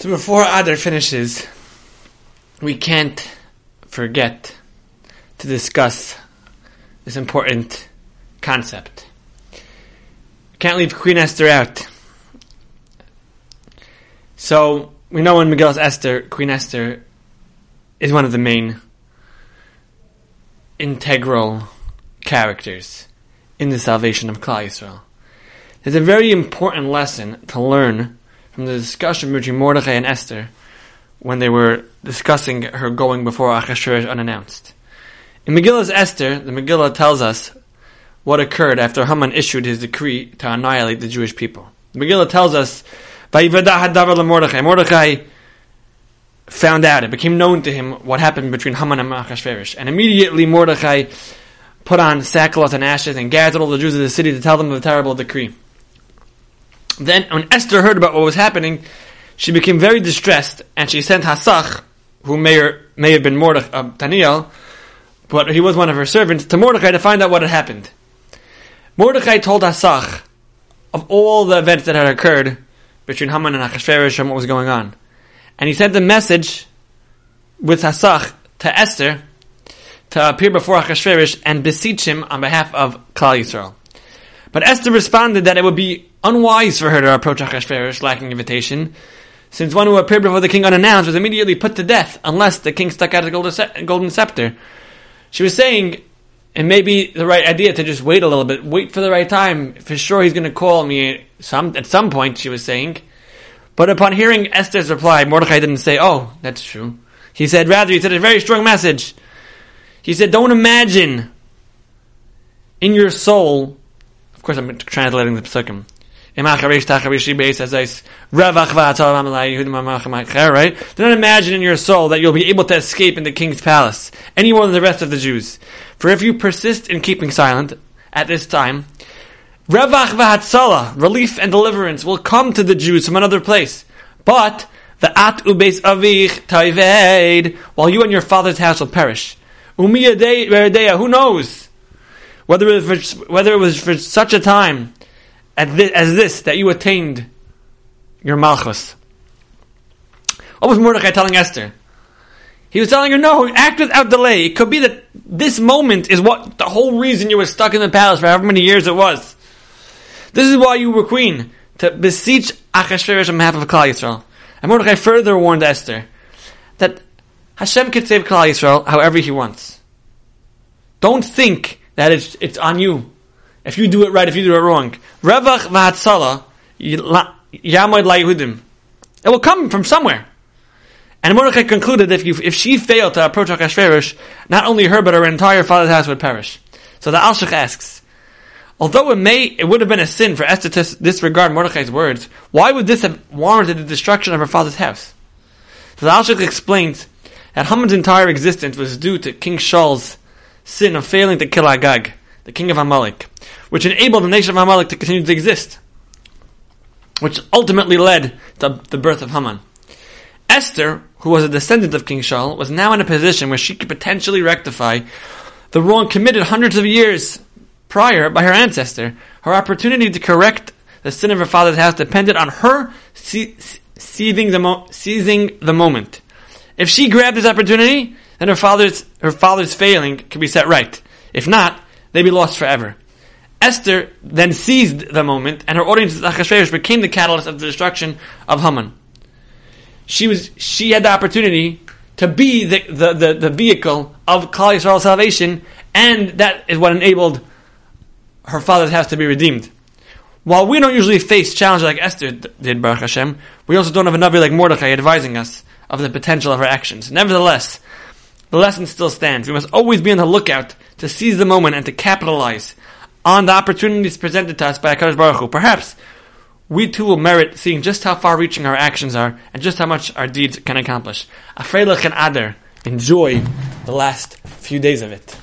So before Adar finishes, we can't forget to discuss this important concept. Can't leave Queen Esther out. So we know in Megillus Esther, Queen Esther is one of the main integral characters in the salvation of Klal Yisrael. There's a very important lesson to learn from the discussion between Mordechai and Esther when they were discussing her going before Achashverosh unannounced. In Megillas Esther, the Megillah tells us what occurred after Haman issued his decree to annihilate the Jewish people. The Megillah tells us, Mordechai. Mordechai found out, it became known to him what happened between Haman and Achashverosh. And immediately Mordechai put on sackcloth and ashes and gathered all the Jews of the city to tell them of the terrible decree. Then, when Esther heard about what was happening, she became very distressed, and she sent Hasach, who may or may have been Mordechai, uh, Daniel, but he was one of her servants, to Mordechai to find out what had happened. Mordechai told Hasach of all the events that had occurred between Haman and Achashverosh and what was going on. And he sent a message with Hasach to Esther to appear before Achashverosh and beseech him on behalf of Klal Yisrael. But Esther responded that it would be unwise for her to approach Achashverosh lacking invitation, since one who appeared before the king unannounced was immediately put to death unless the king stuck out a golden scepter. She was saying it may be the right idea to just wait a little bit, wait for the right time. For sure, he's going to call me some at some point. She was saying, but upon hearing Esther's reply, Mordecai didn't say, "Oh, that's true." He said, rather, he said a very strong message. He said, "Don't imagine in your soul." Of course, I'm translating the psukim. Right? Do not imagine in your soul that you'll be able to escape in the king's palace any more than the rest of the Jews. For if you persist in keeping silent at this time, Revach v'hatzala, relief and deliverance, will come to the Jews from another place. But the at ubeis avich taived, while you and your father's house will perish. Umiyadei who knows whether it was for, whether it was for such a time as this that you attained your malchus. What was Mordecai telling Esther? He was telling her, no, act without delay. It could be that this moment is what the whole reason you were stuck in the palace for however many years it was. This is why you were queen, to beseech Achashverosh on behalf of Klal Yisrael. And Mordecai further warned Esther that Hashem can save Klal Yisrael however he wants. Don't think that it's, it's on you. If you do it right, if you do it wrong. Revach v'hatzala, yamod la It will come from somewhere. And Mordechai concluded if, you, if she failed to approach Achashverosh, not only her but her entire father's house would perish. So the Alshich asks, although it may, it would have been a sin for Esther to disregard Mordechai's words, why would this have warranted the destruction of her father's house? So the Alshich explains that Haman's entire existence was due to King Shaul's sin of failing to kill Agag, the king of Amalek, which enabled the nation of Amalek to continue to exist, which ultimately led to the birth of Haman. Esther, who was a descendant of King Shaul, was now in a position where she could potentially rectify the wrong committed hundreds of years prior by her ancestor. Her opportunity to correct the sin of her father's house depended on her seizing, the mo- seizing the moment. If she grabbed this opportunity, then her father's her father's failing could be set right. If not, they'd be lost forever. Esther then seized the moment, and her audience of Achashverosh became the catalyst of the destruction of Haman she was she had the opportunity to be the, the, the, the vehicle of Klal Yisrael's salvation, and that is what enabled her father's house to be redeemed. While we don't usually face challenges like Esther did, Baruch Hashem, we also don't have a Navi like Mordechai advising us of the potential of our actions. Nevertheless, the lesson still stands. We must always be on the lookout to seize the moment and to capitalize on the opportunities presented to us by HaKadosh Baruch Hu. Perhaps we too will merit seeing just how far reaching our actions are and just how much our deeds can accomplish. Afreilach and Adar, enjoy the last few days of it.